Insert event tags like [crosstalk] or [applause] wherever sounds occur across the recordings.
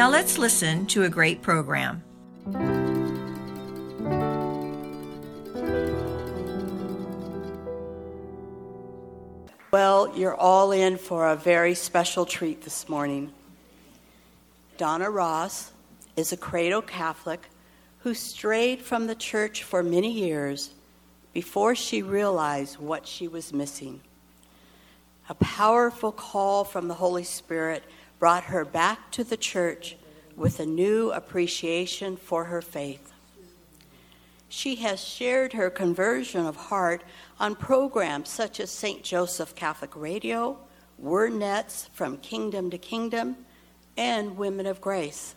Now let's listen to a great program. Well, you're all in for a very special treat this morning. Donna Ross is a cradle Catholic who strayed from the church for many years before she realized what she was missing. A powerful call from the Holy Spirit brought her back to the church with a new appreciation for her faith. She has shared her conversion of heart on programs such as St. Joseph Catholic Radio, Wordnet's from Kingdom to Kingdom, and Women of Grace.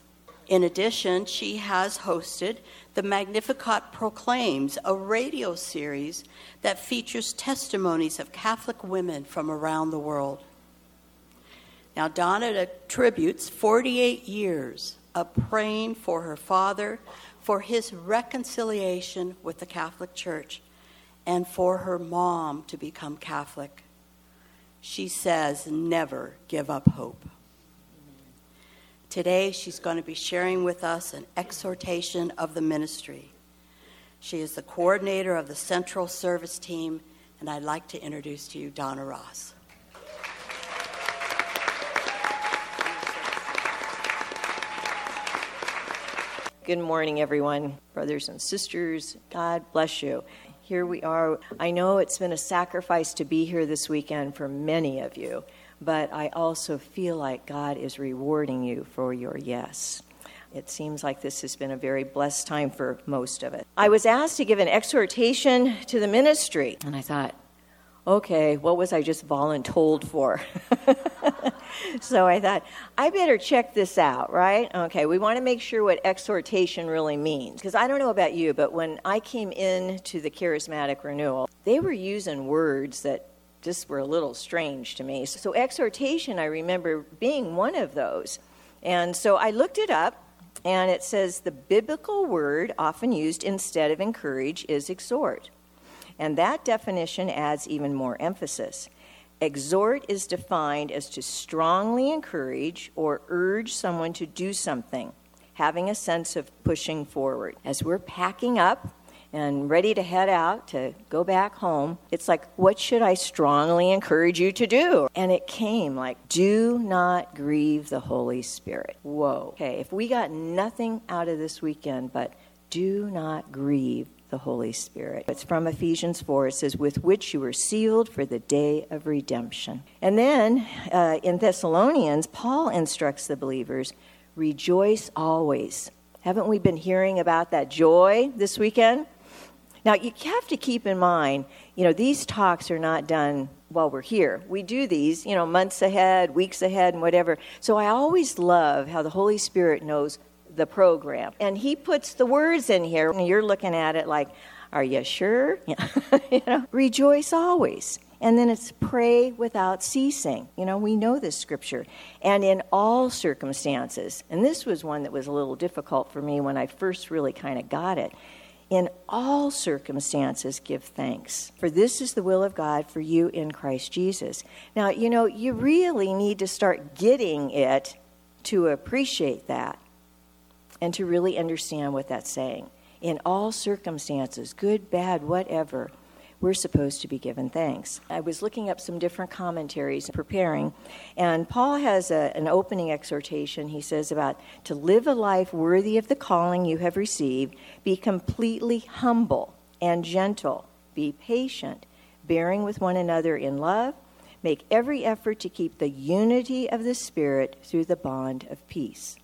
In addition, she has hosted the Magnificat Proclaims, a radio series that features testimonies of Catholic women from around the world. Now, Donna attributes 48 years of praying for her father, for his reconciliation with the Catholic Church, and for her mom to become Catholic. She says, never give up hope. Today, she's going to be sharing with us an exhortation of the ministry. She is the coordinator of the Central Service Team, and I'd like to introduce to you Donna Ross. Good morning, everyone, brothers and sisters. God bless you. Here we are. I know it's been a sacrifice to be here this weekend for many of you, but I also feel like God is rewarding you for your yes. It seems like this has been a very blessed time for most of it. I was asked to give an exhortation to the ministry, and I thought, okay, what was I just voluntold for? [laughs] so I thought, I better check this out, right? Okay, we want to make sure what exhortation really means. Because I don't know about you, but when I came in to the charismatic renewal, they were using words that just were a little strange to me. So, exhortation, I remember being one of those. And so I looked it up, and it says the biblical word often used instead of encourage is exhort. And that definition adds even more emphasis. Exhort is defined as to strongly encourage or urge someone to do something, having a sense of pushing forward. As we're packing up and ready to head out to go back home, it's like, what should I strongly encourage you to do? And it came like, do not grieve the Holy Spirit. Whoa. Okay, if we got nothing out of this weekend but do not grieve the Holy Spirit. It's from Ephesians 4. It says, with which you were sealed for the day of redemption. And then uh, in Thessalonians, Paul instructs the believers, rejoice always. Haven't we been hearing about that joy this weekend? Now, you have to keep in mind, you know, these talks are not done while we're here. We do these, you know, months ahead, weeks ahead, and whatever. So I always love how the Holy Spirit knows the program. And he puts the words in here, and you're looking at it like, are you sure? [laughs] you know, rejoice always. And then it's pray without ceasing. You know, we know this scripture. And in all circumstances, and this was one that was a little difficult for me when I first really kind of got it. In all circumstances, give thanks, for this is the will of God for you in Christ Jesus. Now, you know, you really need to start getting it to appreciate that and to really understand what that's saying. In all circumstances, good, bad, whatever, we're supposed to be given thanks. I was looking up some different commentaries preparing, and Paul has a, an opening exhortation. He says about to live a life worthy of the calling you have received, be completely humble and gentle, be patient, bearing with one another in love, make every effort to keep the unity of the Spirit through the bond of peace.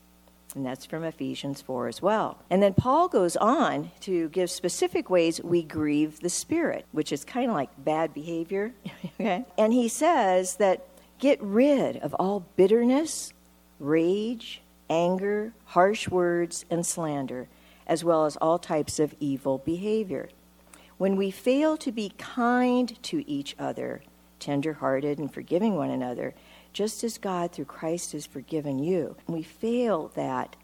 And that's from Ephesians 4 as well. And then Paul goes on to give specific ways we grieve the Spirit, which is kind of like bad behavior. [laughs] okay? And he says that get rid of all bitterness, rage, anger, harsh words, and slander, as well as all types of evil behavior. When we fail to be kind to each other, tender hearted, and forgiving one another, just as God through Christ has forgiven you, we fail that,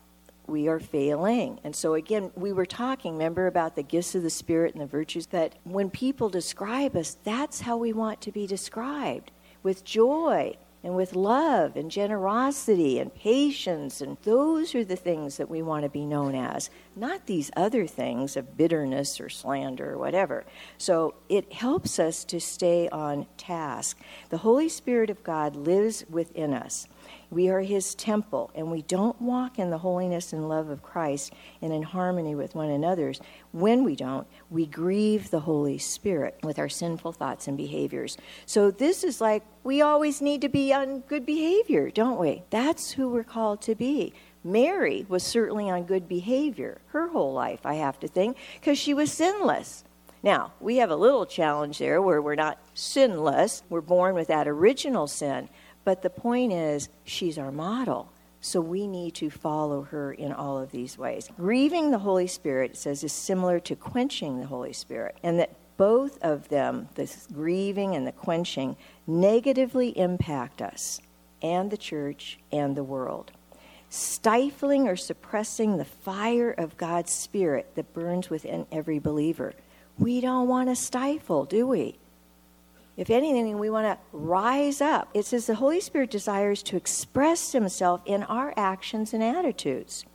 we are failing. And so, again, we were talking, remember, about the gifts of the Spirit and the virtues that when people describe us, that's how we want to be described with joy and with love and generosity and patience. And those are the things that we want to be known as, not these other things of bitterness or slander or whatever. So it helps us to stay on task. The Holy Spirit of God lives within us. We are his temple, and we don't walk in the holiness and love of Christ and in harmony with one another's. When we don't, we grieve the Holy Spirit with our sinful thoughts and behaviors. So, this is like we always need to be on good behavior, don't we? That's who we're called to be. Mary was certainly on good behavior her whole life, I have to think, because she was sinless. Now, we have a little challenge there where we're not sinless. We're born with that original sin. But the point is, she's our model. So we need to follow her in all of these ways. Grieving the Holy Spirit, it says, is similar to quenching the Holy Spirit. And that both of them, the grieving and the quenching, negatively impact us and the church and the world. Stifling or suppressing the fire of God's Spirit that burns within every believer. We don't want to stifle, do we? If anything, we want to rise up. It says the Holy Spirit desires to express Himself in our actions and attitudes.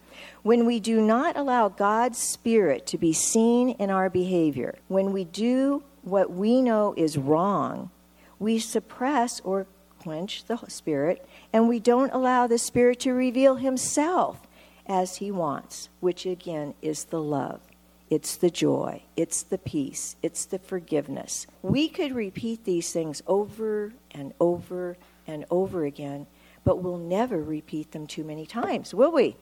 When we do not allow God's Spirit to be seen in our behavior, when we do what we know is wrong, we suppress or quench the Spirit, and we don't allow the Spirit to reveal Himself as He wants, which again is the love. It's the joy. It's the peace. It's the forgiveness. We could repeat these things over and over and over again, but we'll never repeat them too many times, will we?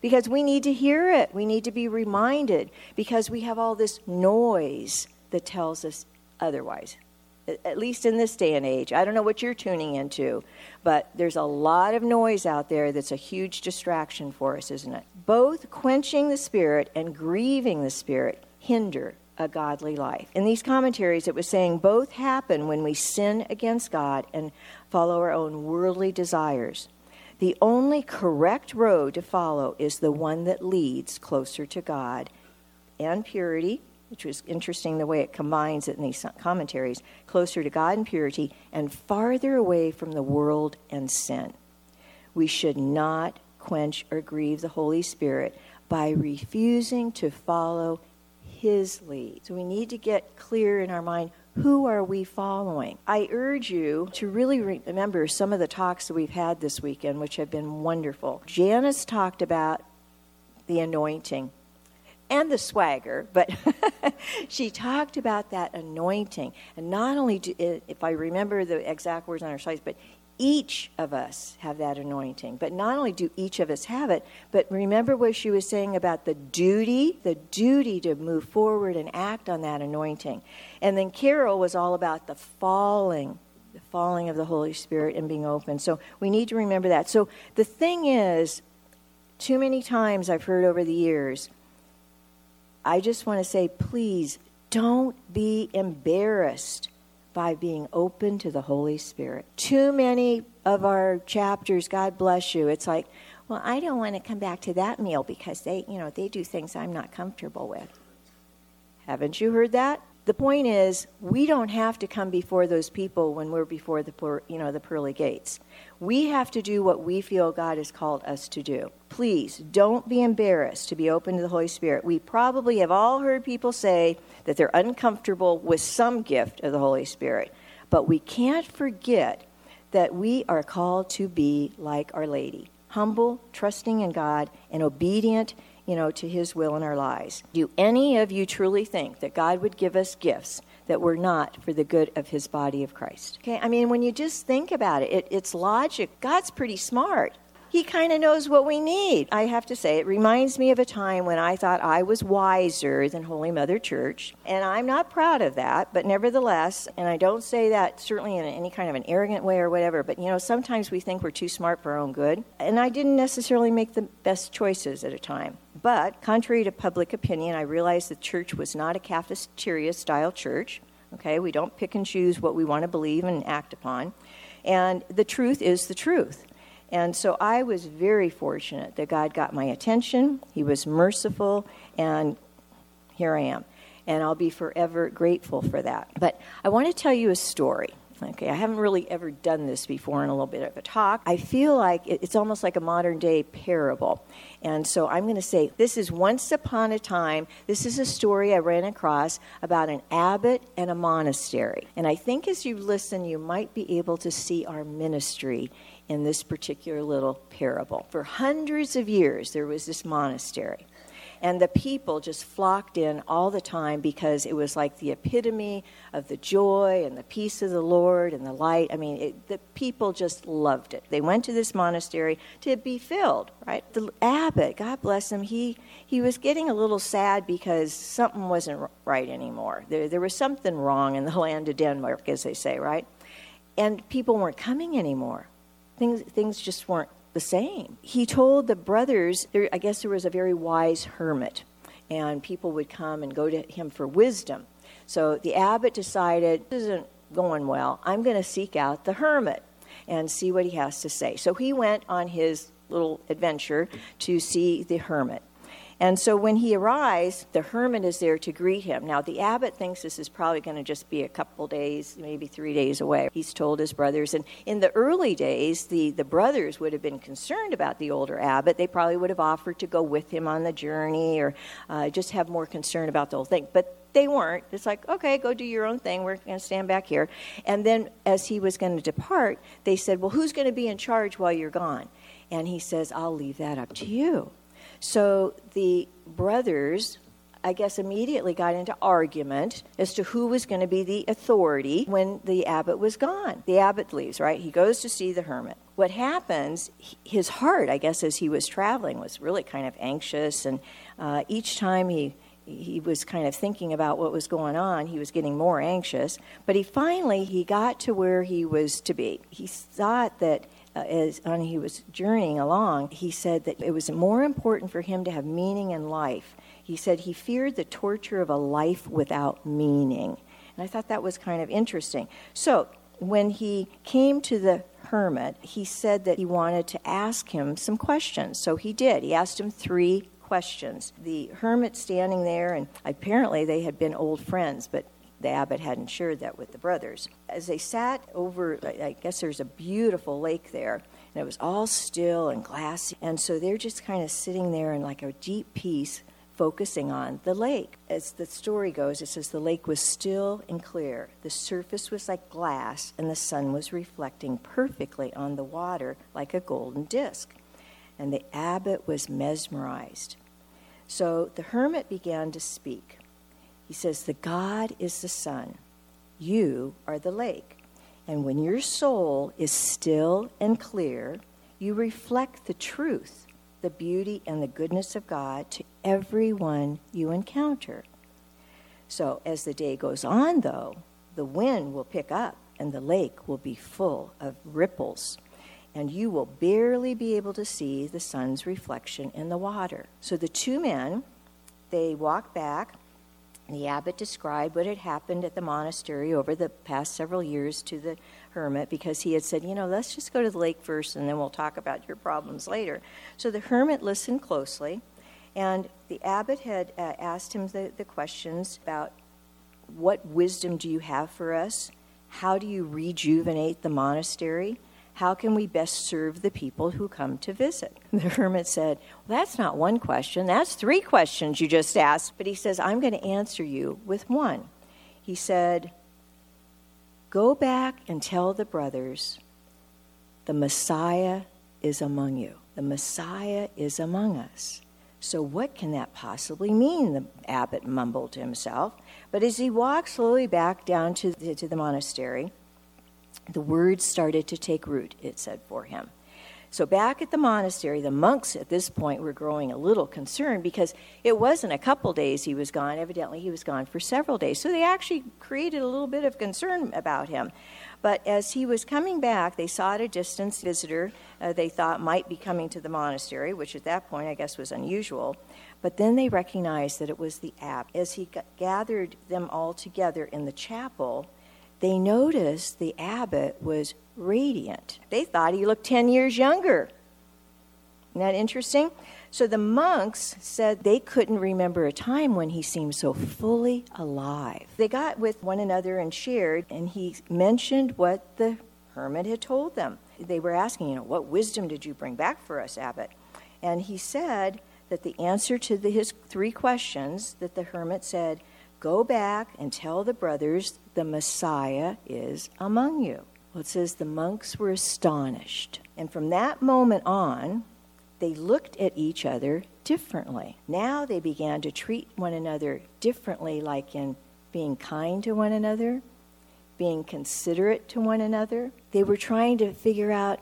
Because we need to hear it. We need to be reminded because we have all this noise that tells us otherwise at least in this day and age. I don't know what you're tuning into, but there's a lot of noise out there that's a huge distraction for us, isn't it? Both quenching the spirit and grieving the spirit hinder a godly life. In these commentaries, it was saying both happen when we sin against God and follow our own worldly desires. The only correct road to follow is the one that leads closer to God and purity which was interesting the way it combines it in these commentaries, closer to God and purity and farther away from the world and sin. We should not quench or grieve the Holy Spirit by refusing to follow his lead. So we need to get clear in our mind who are we following? I urge you to really remember some of the talks that we've had this weekend, which have been wonderful. Janice talked about the anointing and the swagger, but [laughs] she talked about that anointing. And not only, do, if I remember the exact words on her slides, but each of us have that anointing. But not only do each of us have it, but remember what she was saying about the duty, the duty to move forward and act on that anointing. And then Carol was all about the falling, the falling of the Holy Spirit and being open. So we need to remember that. So the thing is, too many times I've heard over the years, I just want to say, please don't be embarrassed by being open to the Holy Spirit. Too many of our chapters, God bless you, it's like, well, I don't want to come back to that meal because they, you know, they do things I'm not comfortable with. Haven't you heard that? The point is, we don't have to come before those people when we're before the, you know, the pearly gates. We have to do what we feel God has called us to do. Please don't be embarrassed to be open to the Holy Spirit. We probably have all heard people say that they're uncomfortable with some gift of the Holy Spirit, but we can't forget that we are called to be like Our Lady humble, trusting in God, and obedient you know, to his will in our lives. Do any of you truly think that God would give us gifts that were not for the good of his body of Christ? Okay, I mean, when you just think about it, it it's logic. God's pretty smart. He kind of knows what we need. I have to say, it reminds me of a time when I thought I was wiser than Holy Mother Church. And I'm not proud of that, but nevertheless, and I don't say that certainly in any kind of an arrogant way or whatever, but you know, sometimes we think we're too smart for our own good. And I didn't necessarily make the best choices at a time. But contrary to public opinion, I realized the church was not a cafeteria style church. Okay, we don't pick and choose what we want to believe and act upon. And the truth is the truth. And so I was very fortunate that God got my attention. He was merciful, and here I am. And I'll be forever grateful for that. But I want to tell you a story. Okay, I haven't really ever done this before in a little bit of a talk. I feel like it's almost like a modern day parable. And so I'm going to say this is once upon a time, this is a story I ran across about an abbot and a monastery. And I think as you listen, you might be able to see our ministry in this particular little parable. For hundreds of years, there was this monastery. And the people just flocked in all the time because it was like the epitome of the joy and the peace of the Lord and the light. I mean, it, the people just loved it. They went to this monastery to be filled, right? The abbot, God bless him, he, he was getting a little sad because something wasn't right anymore. There, there was something wrong in the [laughs] land of Denmark, as they say, right? And people weren't coming anymore things, things just weren't the same. He told the brothers, there, I guess there was a very wise hermit, and people would come and go to him for wisdom. So the abbot decided, this isn't going well. I'm going to seek out the hermit and see what he has to say. So he went on his little adventure to see the hermit. And so when he arrives, the hermit is there to greet him. Now, the abbot thinks this is probably going to just be a couple days, maybe three days away. He's told his brothers. And in the early days, the, the brothers would have been concerned about the older abbot. They probably would have offered to go with him on the journey or uh, just have more concern about the whole thing. But they weren't. It's like, okay, go do your own thing. We're going to stand back here. And then as he was going to depart, they said, well, who's going to be in charge while you're gone? And he says, I'll leave that up to you. So the brothers, I guess, immediately got into argument as to who was going to be the authority when the abbot was gone. The abbot leaves, right? He goes to see the hermit. What happens, his heart, I guess, as he was traveling, was really kind of anxious, and uh, each time he he was kind of thinking about what was going on he was getting more anxious but he finally he got to where he was to be he thought that uh, as when he was journeying along, he said that it was more important for him to have meaning in life. He said he feared the torture of a life without meaning. And I thought that was kind of interesting. So when he came to the hermit, he said that he wanted to ask him some questions. So he did. He asked him three questions. The hermit standing there, and apparently they had been old friends, but the abbot hadn't shared that with the brothers. As they sat over, I guess there's a beautiful lake there, and it was all still and glassy. And so they're just kind of sitting there in like a deep peace, focusing on the lake. As the story goes, it says the lake was still and clear. The surface was like glass, and the sun was reflecting perfectly on the water like a golden disk. And the abbot was mesmerized. So the hermit began to speak. He says, The God is the sun, you are the lake. And when your soul is still and clear, you reflect the truth, the beauty, and the goodness of God to everyone you encounter. So, as the day goes on, though, the wind will pick up and the lake will be full of ripples, and you will barely be able to see the sun's reflection in the water. So, the two men, they walk back the abbot described what had happened at the monastery over the past several years to the hermit because he had said, You know, let's just go to the lake first and then we'll talk about your problems later. So the hermit listened closely, and the abbot had uh, asked him the, the questions about what wisdom do you have for us? How do you rejuvenate the monastery? How can we best serve the people who come to visit? [laughs] The hermit said, well, That's not one question. That's three questions you just asked. But he says, I'm going to answer you with one. He said, Go back and tell the brothers, the Messiah is among you. The Messiah is among us. So, what can that possibly mean? The abbot mumbled to himself. But as he walked slowly back down to the, to the monastery, the words started to take root, it said for him. So, back at the monastery, the monks at this point were growing a little concerned because it wasn't a couple days he was gone. Evidently, he was gone for several days. So, they actually created a little bit of concern about him. But as he was coming back, they saw at a distance visitor uh, they thought might be coming to the monastery, which at that point I guess was unusual. But then they recognized that it was the abbot. As he gathered them all together in the chapel, they noticed the abbot was radiant. They thought he looked 10 years younger. Isn't that interesting? So the monks said they couldn't remember a time when he seemed so fully alive. They got with one another and shared, and he mentioned what the hermit had told them. They were asking, you know, what wisdom did you bring back for us, abbot? And he said that the answer to the, his three questions that the hermit said, go back and tell the brothers the Messiah is among you. Well, it says the monks were astonished. And from that moment on, they looked at each other differently. Now they began to treat one another differently, like in being kind to one another, being considerate to one another. They were trying to figure out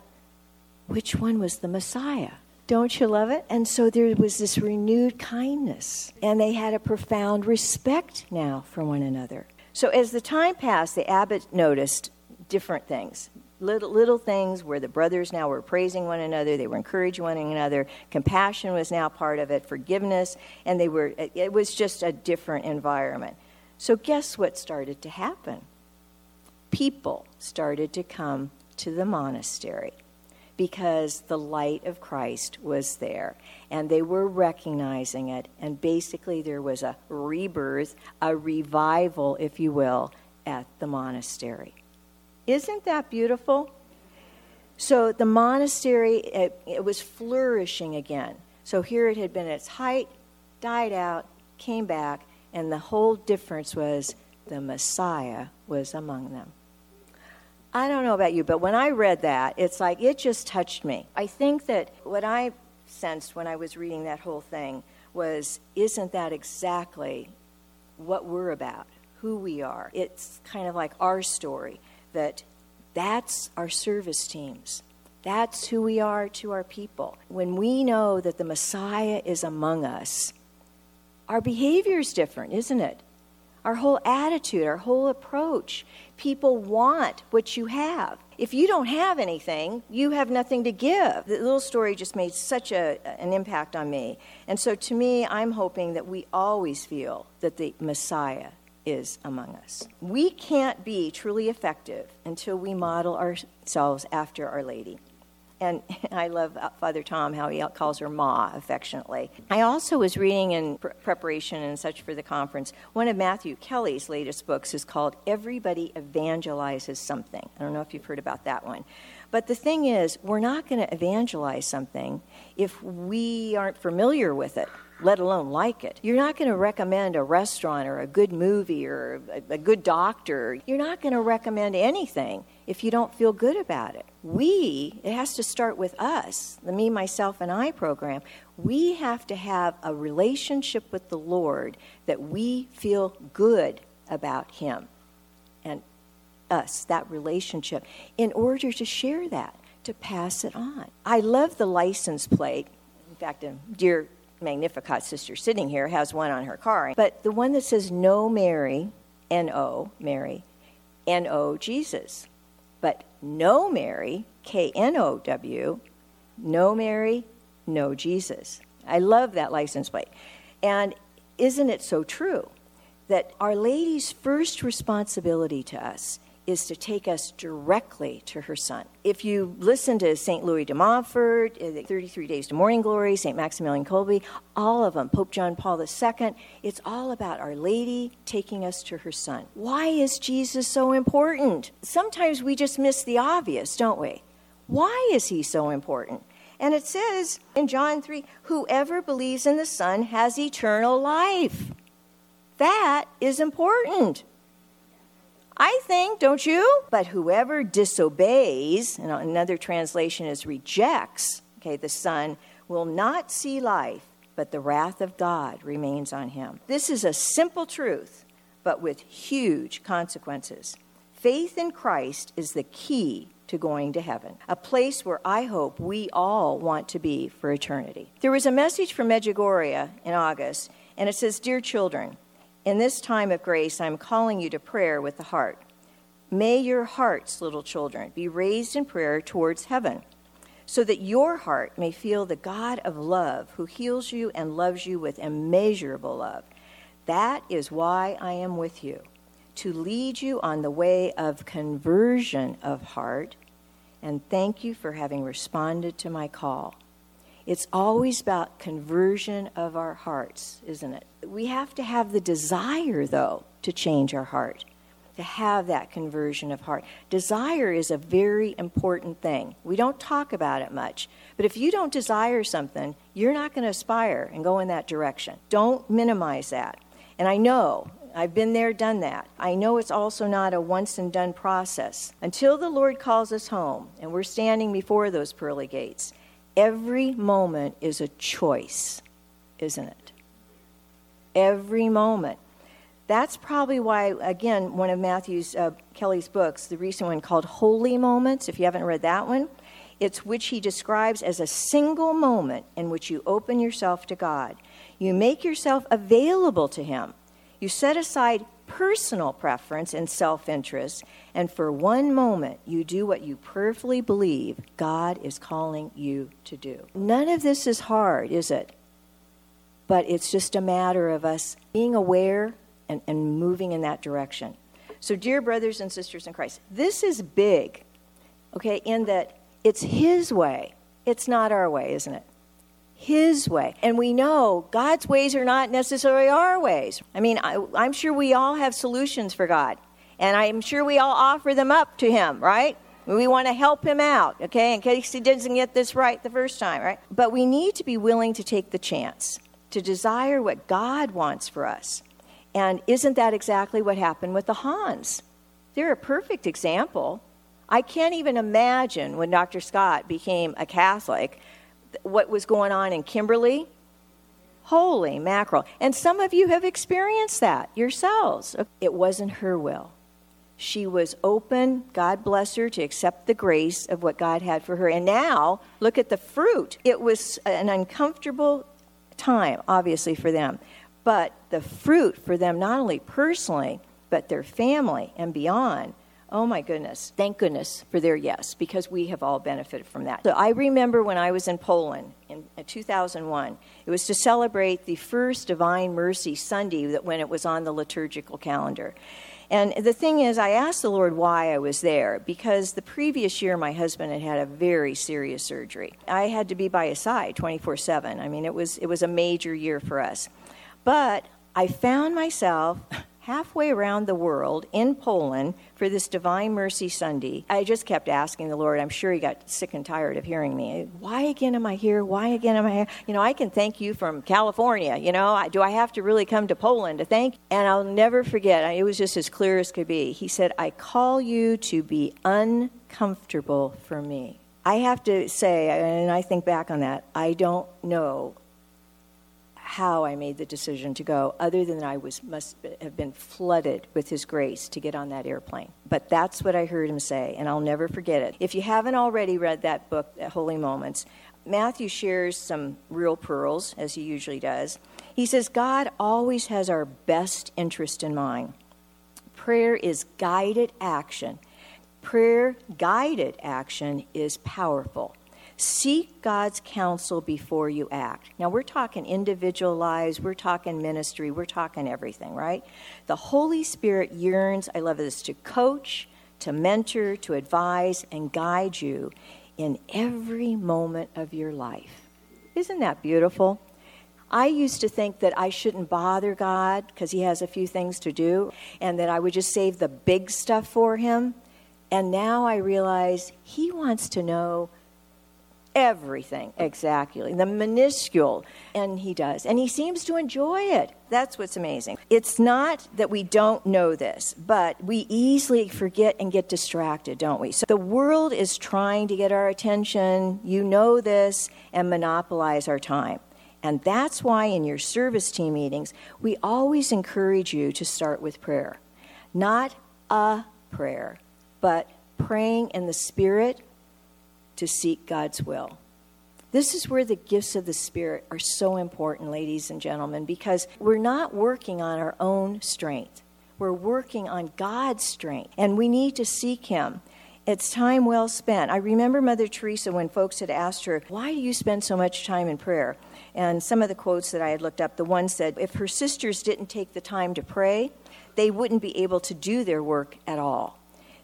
which one was the Messiah. Don't you love it? And so there was this renewed kindness, and they had a profound respect now for one another. So as the time passed, the abbot noticed different things. Little, little things where the brothers now were praising one another, they were encouraging one another. Compassion was now part of it, forgiveness, and they were. It was just a different environment. So guess what started to happen? People started to come to the monastery because the light of Christ was there and they were recognizing it. And basically, there was a rebirth, a revival, if you will, at the monastery. Isn't that beautiful? So the monastery, it, it was flourishing again. So here it had been at its height, died out, came back, and the whole difference was the Messiah was among them. I don't know about you, but when I read that, it's like it just touched me. I think that what I sensed when I was reading that whole thing was isn't that exactly what we're about, who we are? It's kind of like our story that that's our service teams. That's who we are to our people. When we know that the Messiah is among us, our behavior is different, isn't it? Our whole attitude, our whole approach. People want what you have. If you don't have anything, you have nothing to give. The little story just made such a, an impact on me. And so to me, I'm hoping that we always feel that the Messiah is among us. We can't be truly effective until we model ourselves after Our Lady. And [laughs] I love uh, Father Tom, how he calls her Ma affectionately. I also was reading in preparation and such for the conference, one of Matthew Kelly's latest books is called Everybody Evangelizes Something. I don't know if you've heard about that one. But the thing is, we're not going to evangelize something if we aren't familiar with it let alone like it. You're not going to recommend a restaurant or a good movie or a, a good doctor. You're not going to recommend anything if you don't feel good about it. We, it has to start with us, the Me, Myself, and I program. We have to have a relationship with the Lord that we feel good about Him and us, that relationship, in order to share that, to pass it on. I love the license plate. In fact, a dear Magnificat sister sitting here has one on her car. But the one that says no Mary, N O, Mary, N O, Jesus. But no Mary, K N O W, no Mary, no Jesus. I love that license plate. And isn't it so true that Our Lady's first responsibility to us is to take us directly to her son. If you listen to St. Louis de Montfort, uh, 33 Days to Morning Glory, St. Maximilian Kolbe, all of them, Pope John Paul II, it's all about Our Lady taking us to her son. Why is Jesus so important? Sometimes we just miss the obvious, don't we? Why is he so important? And it says in John 3 whoever believes in the Son has eternal life. That is important. I think, don't you? But whoever disobeys, and another translation is rejects, okay, the Son, will not see life, but the wrath of God remains on him. This is a simple truth, but with huge consequences. Faith in Christ is the key to going to heaven, a place where I hope we all want to be for eternity. There was a message from Medjugorje in August, and it says Dear children, in this time of grace, I'm calling you to prayer with the heart. May your hearts, little children, be raised in prayer towards heaven, so that your heart may feel the God of love who heals you and loves you with immeasurable love. That is why I am with you to lead you on the way of conversion of heart, and thank you for having responded to my call. It's always about conversion of our hearts, isn't it? We have to have the desire, though, to change our heart, to have that conversion of heart. Desire is a very important thing. We don't talk about it much, but if you don't desire something, you're not going to aspire and go in that direction. Don't minimize that. And I know I've been there, done that. I know it's also not a once and done process. Until the Lord calls us home and we're standing before those pearly gates, every moment is a choice, isn't it? Every moment. That's probably why, again, one of Matthew's, uh, Kelly's books, the recent one called Holy Moments, if you haven't read that one, it's which he describes as a single moment in which you open yourself to God. You make yourself available to him you set aside personal preference and self interest, and for one moment you do what you prayerfully believe God is calling you to do. None of this is hard, is it? But it's just a matter of us being aware and, and moving in that direction. So, dear brothers and sisters in Christ, this is big, okay, in that it's His way. It's not our way, isn't it? His way. And we know God's ways are not necessarily our ways. I mean, I, am sure we all have solutions for God. And I'm sure we all offer them up to Him, right? We want to help Him out, okay, in case He doesn't get this right the first time, right? But we need to be willing to take the chance, to desire what God wants for us. And isn't that exactly what happened with the Hahns? They're a perfect example. I can't even imagine when Dr. Scott became a Catholic what was going on in Kimberly. Holy mackerel. And some of you have experienced that yourselves. It wasn't her will. She was open, God bless her, to accept the grace of what God had for her. And now, look at the fruit. It was an uncomfortable time, obviously, for them. But the fruit for them, not only personally, but their family and beyond, Oh my goodness. Thank goodness for their yes, because we have all benefited from that. So I remember when I was in Poland in uh, 2001, it was to celebrate the first Divine Mercy Sunday that when it was on the liturgical calendar. And the thing is, I asked the Lord why I was there because the previous year my husband had had a very serious surgery. I had to be by his side 24 7. I mean, it was, it was a major year for us. But I found myself [laughs] halfway around the world in Poland for this Divine Mercy Sunday. I just kept asking the Lord. I'm sure He got sick and tired of hearing me. Why again am I here? Why again am I here? You know, I can thank you from California. You know, do I have to really come to Poland to thank? And I'll never forget, it was just as clear as could be. He said, I call you to be uncomfortable for me. I have to say, and I think back on that, I don't know how I made the decision to go, other than I was must have been flooded with His grace to get on that airplane. But that's what I heard him say, and I'll never forget it. If you haven't already read that book, uh, Holy Moments, Matthew shares some real pearls, as he usually does. He says, God always has our best interest in mind. Prayer is guided action. Prayer guided action is powerful. Seek God's counsel before you act. Now, we're talking individual lives, we're talking ministry, we're talking everything, right? The Holy Spirit yearns, I love this, to coach, to mentor, to advise, and guide you in every moment of your life. Isn't that beautiful? I used to think that I shouldn't bother God because He has a few things to do and that I would just save the big stuff for Him. And now I realize He wants to know everything exactly, the minuscule. And he does. And he seems to enjoy it. That's what's amazing. It's not that we don't know this, but we easily forget and get distracted, don't we? So the world is trying to get our attention, you know this, and monopolize our time. And that's why in your service team meetings, we always encourage you to start with prayer. Not a prayer, but praying in the Spirit to seek God's will. This is where the gifts of the Spirit are so important, ladies and gentlemen, because we're not working on our own strength. We're working on God's strength, and we need to seek Him. It's time well spent. I remember Mother Teresa when folks had asked her, Why do you spend so much time in prayer? And some of the quotes that I had looked up, the one said, If her sisters didn't take the time to pray, they wouldn't be able to do their work at all.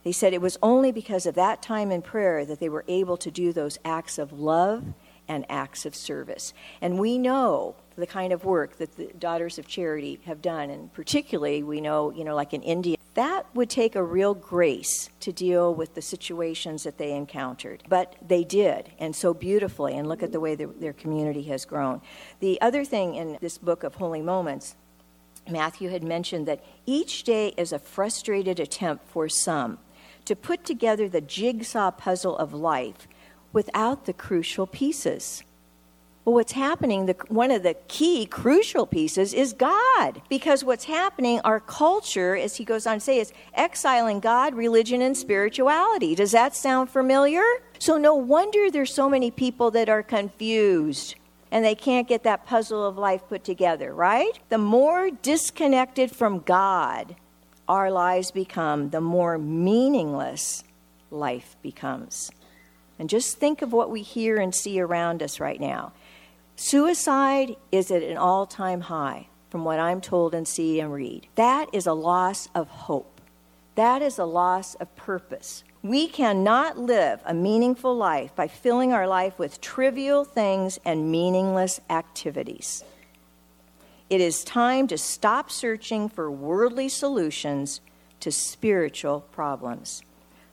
They said it was only because of that time in prayer that they were able to do those acts of love and acts of service. And we know the kind of work that the Daughters of Charity have done, and particularly we know, you know, like in India, that would take a real grace to deal with the situations that they encountered. But they did, and so beautifully, and look at the way their, their community has grown. The other thing in this book of Holy Moments Matthew had mentioned that each day is a frustrated attempt for some to put together the jigsaw puzzle of life without the crucial pieces. Well, what's happening, the, one of the key crucial pieces is God. Because what's happening, our culture, as he goes on to say, is exiling God, religion, and spirituality. Does that sound familiar? So, no wonder there's so many people that are confused and they can't get that puzzle of life put together, right? The more disconnected from God our lives become, the more meaningless life becomes. And just think of what we hear and see around us right now. Suicide is at an all time high, from what I'm told and see and read. That is a loss of hope. That is a loss of purpose. We cannot live a meaningful life by filling our life with trivial things and meaningless activities. It is time to stop searching for worldly solutions to spiritual problems.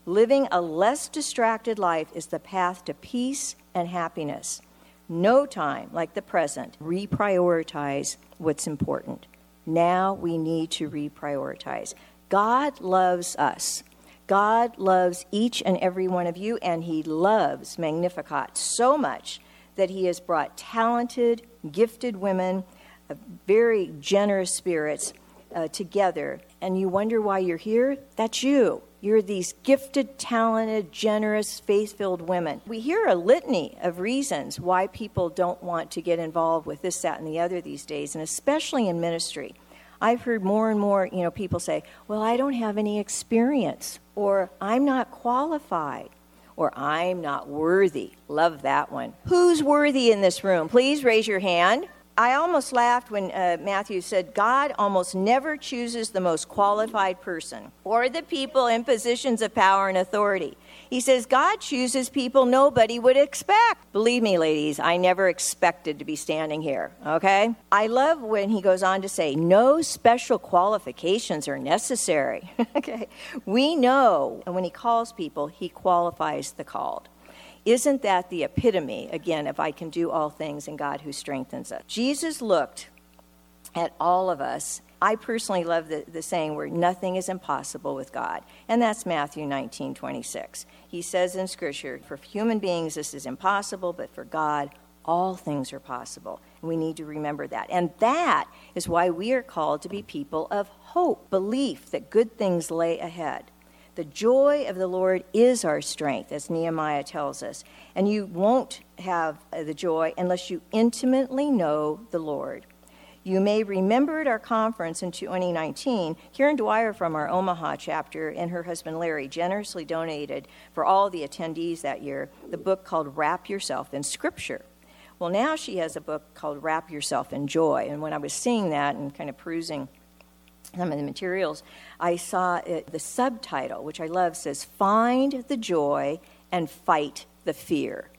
Living a less distracted life is the path to peace and happiness. No time like the present. Reprioritize what's important. Now we need to reprioritize. God loves us. God loves each and every one of you, and He loves Magnificat so much that He has brought talented, gifted women, very generous spirits uh, together. And you wonder why you're here? That's you. You're these gifted, talented, generous, faith filled women. We hear a litany of reasons why people don't want to get involved with this, that, and the other these days, and especially in ministry. I've heard more and more, you know, people say, "Well, I don't have any experience," or "I'm not qualified," or "I'm not worthy." Love that one. Who's worthy in this room? Please raise your hand. I almost laughed when uh, Matthew said, God almost never chooses the most qualified person or the people in positions of power and authority. He says, God chooses people nobody would expect. Believe me, ladies, I never expected to be standing here, okay? I love when he goes on to say, no special qualifications are necessary, [laughs] okay? We know, and when he calls people, he qualifies the called. Isn't that the epitome, again, if I can do all things in God who strengthens us? Jesus looked at all of us. I personally love the, the saying where nothing is impossible with God, and that's Matthew 19 26. He says in Scripture, For human beings this is impossible, but for God all things are possible. We need to remember that. And that is why we are called to be people of hope, belief that good things lay ahead. The joy of the Lord is our strength, as Nehemiah tells us. And you won't have uh, the joy unless you intimately know the Lord. You may remember at our conference in 2019, Karen Dwyer from our Omaha chapter and her husband Larry generously donated for all the attendees that year the book called Wrap Yourself in Scripture. Well, now she has a book called Wrap Yourself in Joy. And when I was seeing that and kind of perusing some of the materials, I saw it, the subtitle, which I love, says, Find the Joy and Fight the Fear.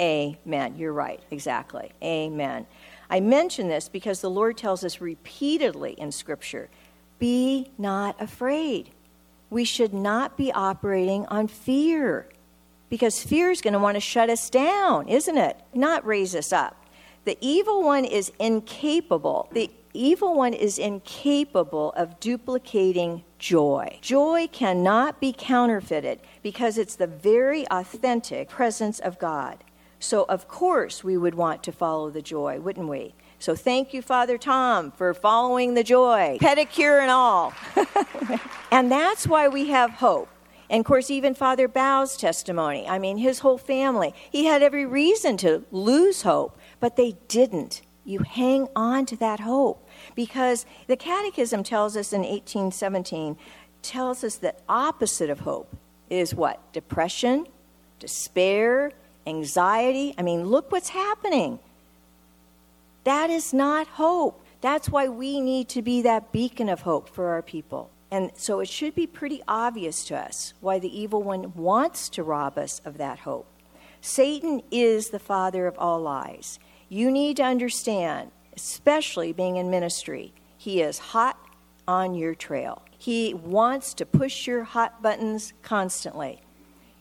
Amen. You're right, exactly. Amen. I mention this because the Lord tells us repeatedly in Scripture be not afraid. We should not be operating on fear because fear is going to want to shut us down, isn't it? Not raise us up. The evil one is incapable. The evil one is incapable of duplicating joy. Joy cannot be counterfeited because it's the very authentic presence of God. So, of course, we would want to follow the joy, wouldn't we? So, thank you, Father Tom, for following the joy, pedicure and all. [laughs] and that's why we have hope. And of course, even Father Bow's testimony. I mean, his whole family. He had every reason to lose hope, but they didn't. You hang on to that hope because the Catechism tells us in 1817 tells us that opposite of hope is what? Depression, despair, anxiety. I mean, look what's happening. That is not hope. That's why we need to be that beacon of hope for our people. And so it should be pretty obvious to us why the evil one wants to rob us of that hope. Satan is the father of all lies. You need to understand, especially being in ministry, he is hot on your trail. He wants to push your hot buttons constantly.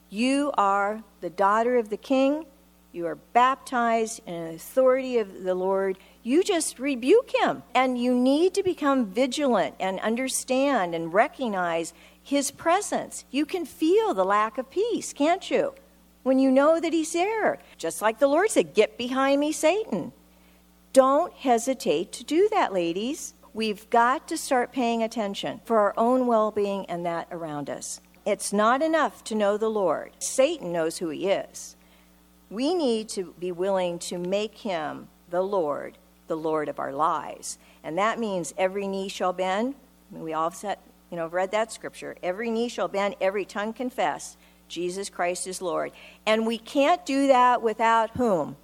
You are the daughter of the king. You are baptized in the authority of the Lord. You just rebuke him. And you need to become vigilant and understand and recognize his presence. You can feel the lack of peace, can't you? When you know that he's there. Just like the Lord said, Get behind me, Satan. Don't hesitate to do that, ladies. We've got to start paying attention for our own well being and that around us. It's not enough to know the Lord, Satan knows who he is. We need to be willing to make him the Lord, the Lord of our lives. And that means every knee shall bend. I mean, we all set, you know, read that scripture. Every knee shall bend, every tongue confess Jesus Christ is Lord. And we can't do that without whom?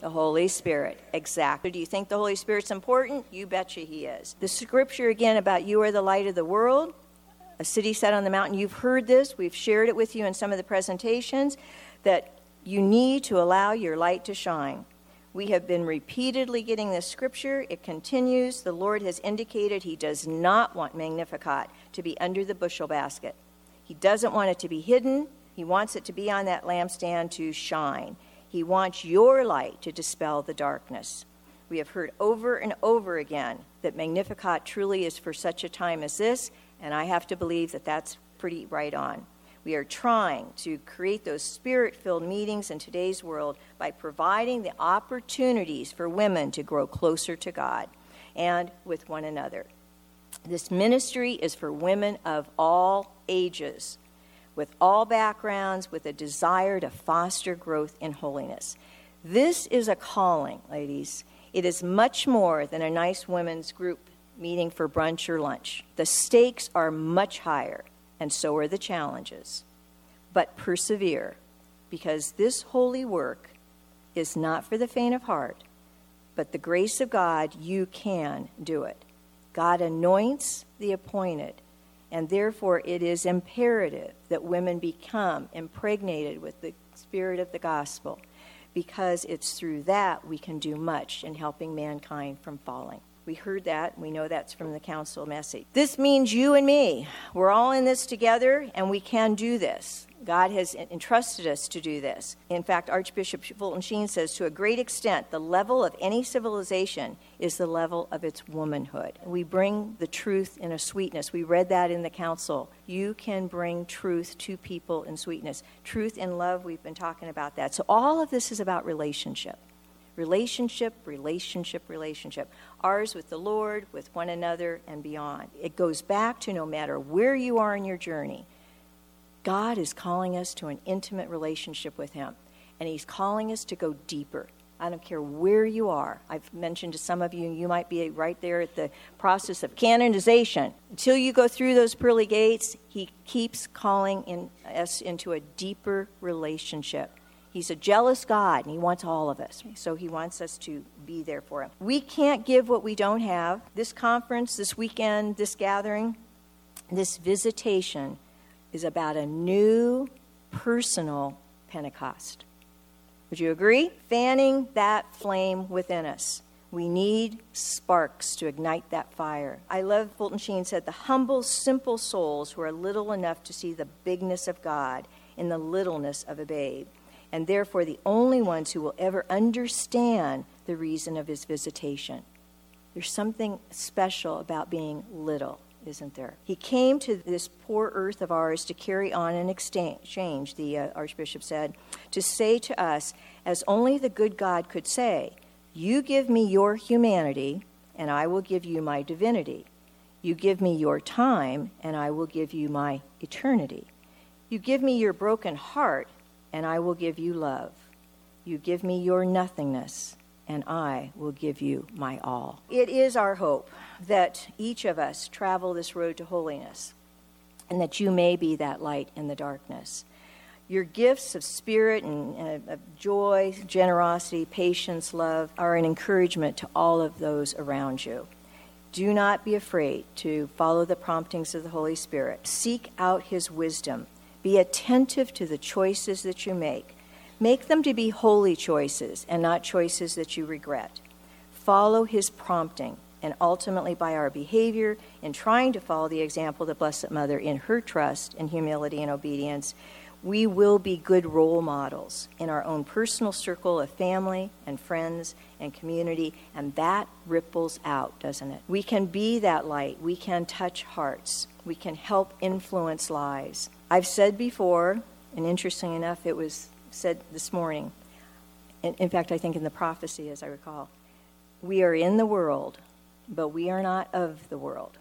The Holy Spirit. Exactly. Do you think the Holy Spirit's important? You betcha He is. The scripture again about you are the light of the world, a city set on the mountain. You've heard this. We've shared it with you in some of the presentations that you need to allow your light to shine. We have been repeatedly getting this scripture. It continues. The Lord has indicated He does not want Magnificat to be under the bushel basket. He doesn't want it to be hidden. He wants it to be on that lampstand to shine. He wants your light to dispel the darkness. We have heard over and over again that Magnificat truly is for such a time as this, and I have to believe that that's pretty right on. We are trying to create those spirit filled meetings in today's world by providing the opportunities for women to grow closer to God and with one another. This ministry is for women of all ages with all backgrounds, with a desire to foster growth in holiness. This is a calling, ladies. It is much more than a nice women's group meeting for brunch or lunch. The stakes are much higher, and so are the challenges. But persevere, because this holy work is not for the faint of heart, but the grace of God, you can do it. God anoints the appointed and therefore, it is imperative that women become impregnated with the spirit of the gospel because it's through that we can do much in helping mankind from falling. We heard that. We know that's from the council message. This means you and me. We're all in this together, and we can do this. God has entrusted us to do this. In fact, Archbishop Fulton Sheen says to a great extent, the level of any civilization is the level of its womanhood. We bring the truth in a sweetness. We read that in the council. You can bring truth to people in sweetness. Truth in love, we've been talking about that. So all of this is about relationship. Relationship, relationship, relationship. Ours with the Lord, with one another, and beyond. It goes back to no matter where you are in your journey God is calling us to an intimate relationship with Him, and He's calling us to go deeper. I don't care where you are. I've mentioned to some of you, you might be right there at the process of canonization. Until you go through those pearly gates, He keeps calling in us into a deeper relationship. He's a jealous God, and He wants all of us. So He wants us to be there for Him. We can't give what we don't have. This conference, this weekend, this gathering, this visitation is about a new personal Pentecost. Would you agree? Fanning that flame within us. We need sparks to ignite that fire. I love Fulton Sheen said, the humble, simple souls who are little enough to see the bigness of God in the littleness of a babe, and therefore the only ones who will ever understand the reason of his visitation. There's something special about being little isn't there? He came to this poor earth of ours to carry on an exchange, the uh, Archbishop said, to say to us, as only the good God could say, You give me your humanity, and I will give you my divinity. You give me your time, and I will give you my eternity. You give me your broken heart, and I will give you love. You give me your nothingness, and I will give you my all. It is our hope that each of us travel this road to holiness, and that you may be that light in the darkness. Your gifts of spirit and uh, of joy, generosity, patience, love are an encouragement to all of those around you. Do not be afraid to follow the promptings of the Holy Spirit. Seek out His wisdom. Be attentive to the choices that you make. Make them to be holy choices and not choices that you regret. Follow His prompting, and ultimately by our behavior in trying to follow the example of the Blessed Mother in her trust and humility and obedience, we will be good role models in our own personal circle of family and friends and community, and that ripples out, doesn't it? We can be that light. We can touch hearts. We can help influence lives. I've said before, and interesting enough, it was said this morning, in, in fact, I think in the prophecy, as I recall, we are in the world, but we are not of the world.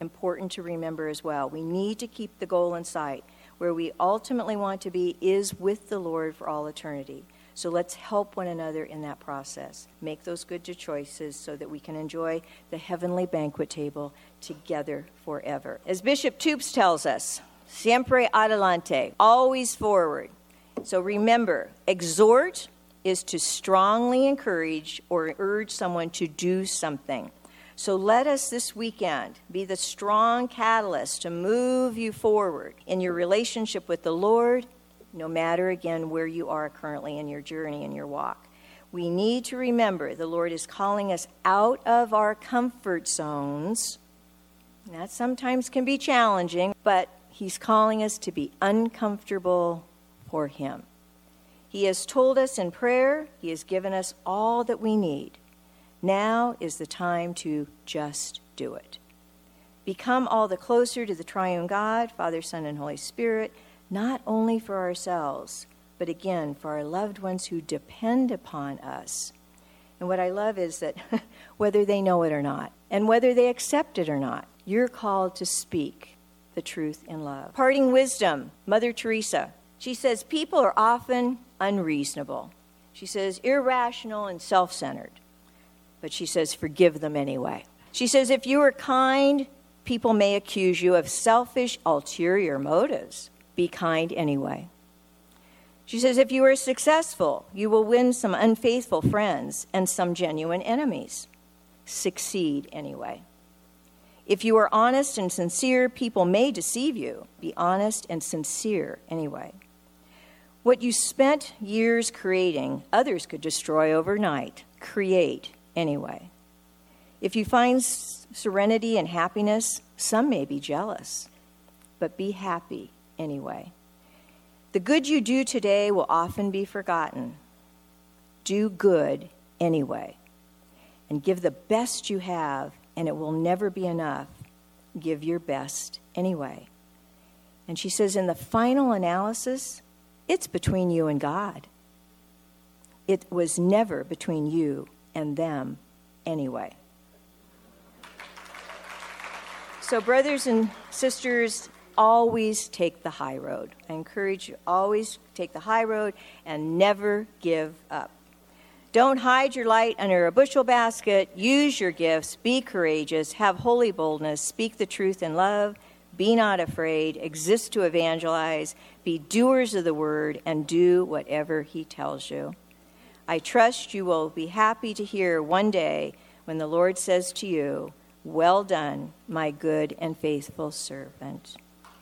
Important to remember as well. We need to keep the goal in sight where we ultimately want to be is with the Lord for all eternity. So let's help one another in that process. Make those good choices so that we can enjoy the heavenly banquet table together forever. As Bishop Toops tells us, siempre adelante, always forward. So remember, exhort is to strongly encourage or urge someone to do something. So let us this weekend be the strong catalyst to move you forward in your relationship with the Lord, no matter again where you are currently in your journey and your walk. We need to remember the Lord is calling us out of our comfort zones. That sometimes can be challenging, but He's calling us to be uncomfortable for Him. He has told us in prayer, He has given us all that we need. Now is the time to just do it. Become all the closer to the triune God, Father, Son, and Holy Spirit, not only for ourselves, but again for our loved ones who depend upon us. And what I love is that [laughs] whether they know it or not, and whether they accept it or not, you're called to speak the truth in love. Parting wisdom, Mother Teresa. She says people are often unreasonable. She says irrational and self centered. But she says, forgive them anyway. She says, if you are kind, people may accuse you of selfish, ulterior motives. Be kind anyway. She says, if you are successful, you will win some unfaithful friends and some genuine enemies. Succeed anyway. If you are honest and sincere, people may deceive you. Be honest and sincere anyway. What you spent years creating, others could destroy overnight. Create anyway. If you find serenity and happiness, some may be jealous, but be happy anyway. The good you do today will often be forgotten. Do good anyway. And give the best you have, and it will never be enough. Give your best anyway. And she says, in the final analysis, it's between you and God. It was never between you and them anyway. So, brothers and sisters, always take the high road. I encourage you always take the high road and never give up. Don't hide your light under a bushel basket. Use your gifts. Be courageous. Have holy boldness. Speak the truth in love. Be not afraid. Exist to evangelize. Be doers of the word and do whatever he tells you. I trust you will be happy to hear one day when the Lord says to you, Well done, my good and faithful servant.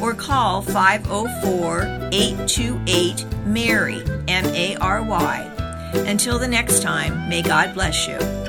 or call 504 828 MARY, M A R Y. Until the next time, may God bless you.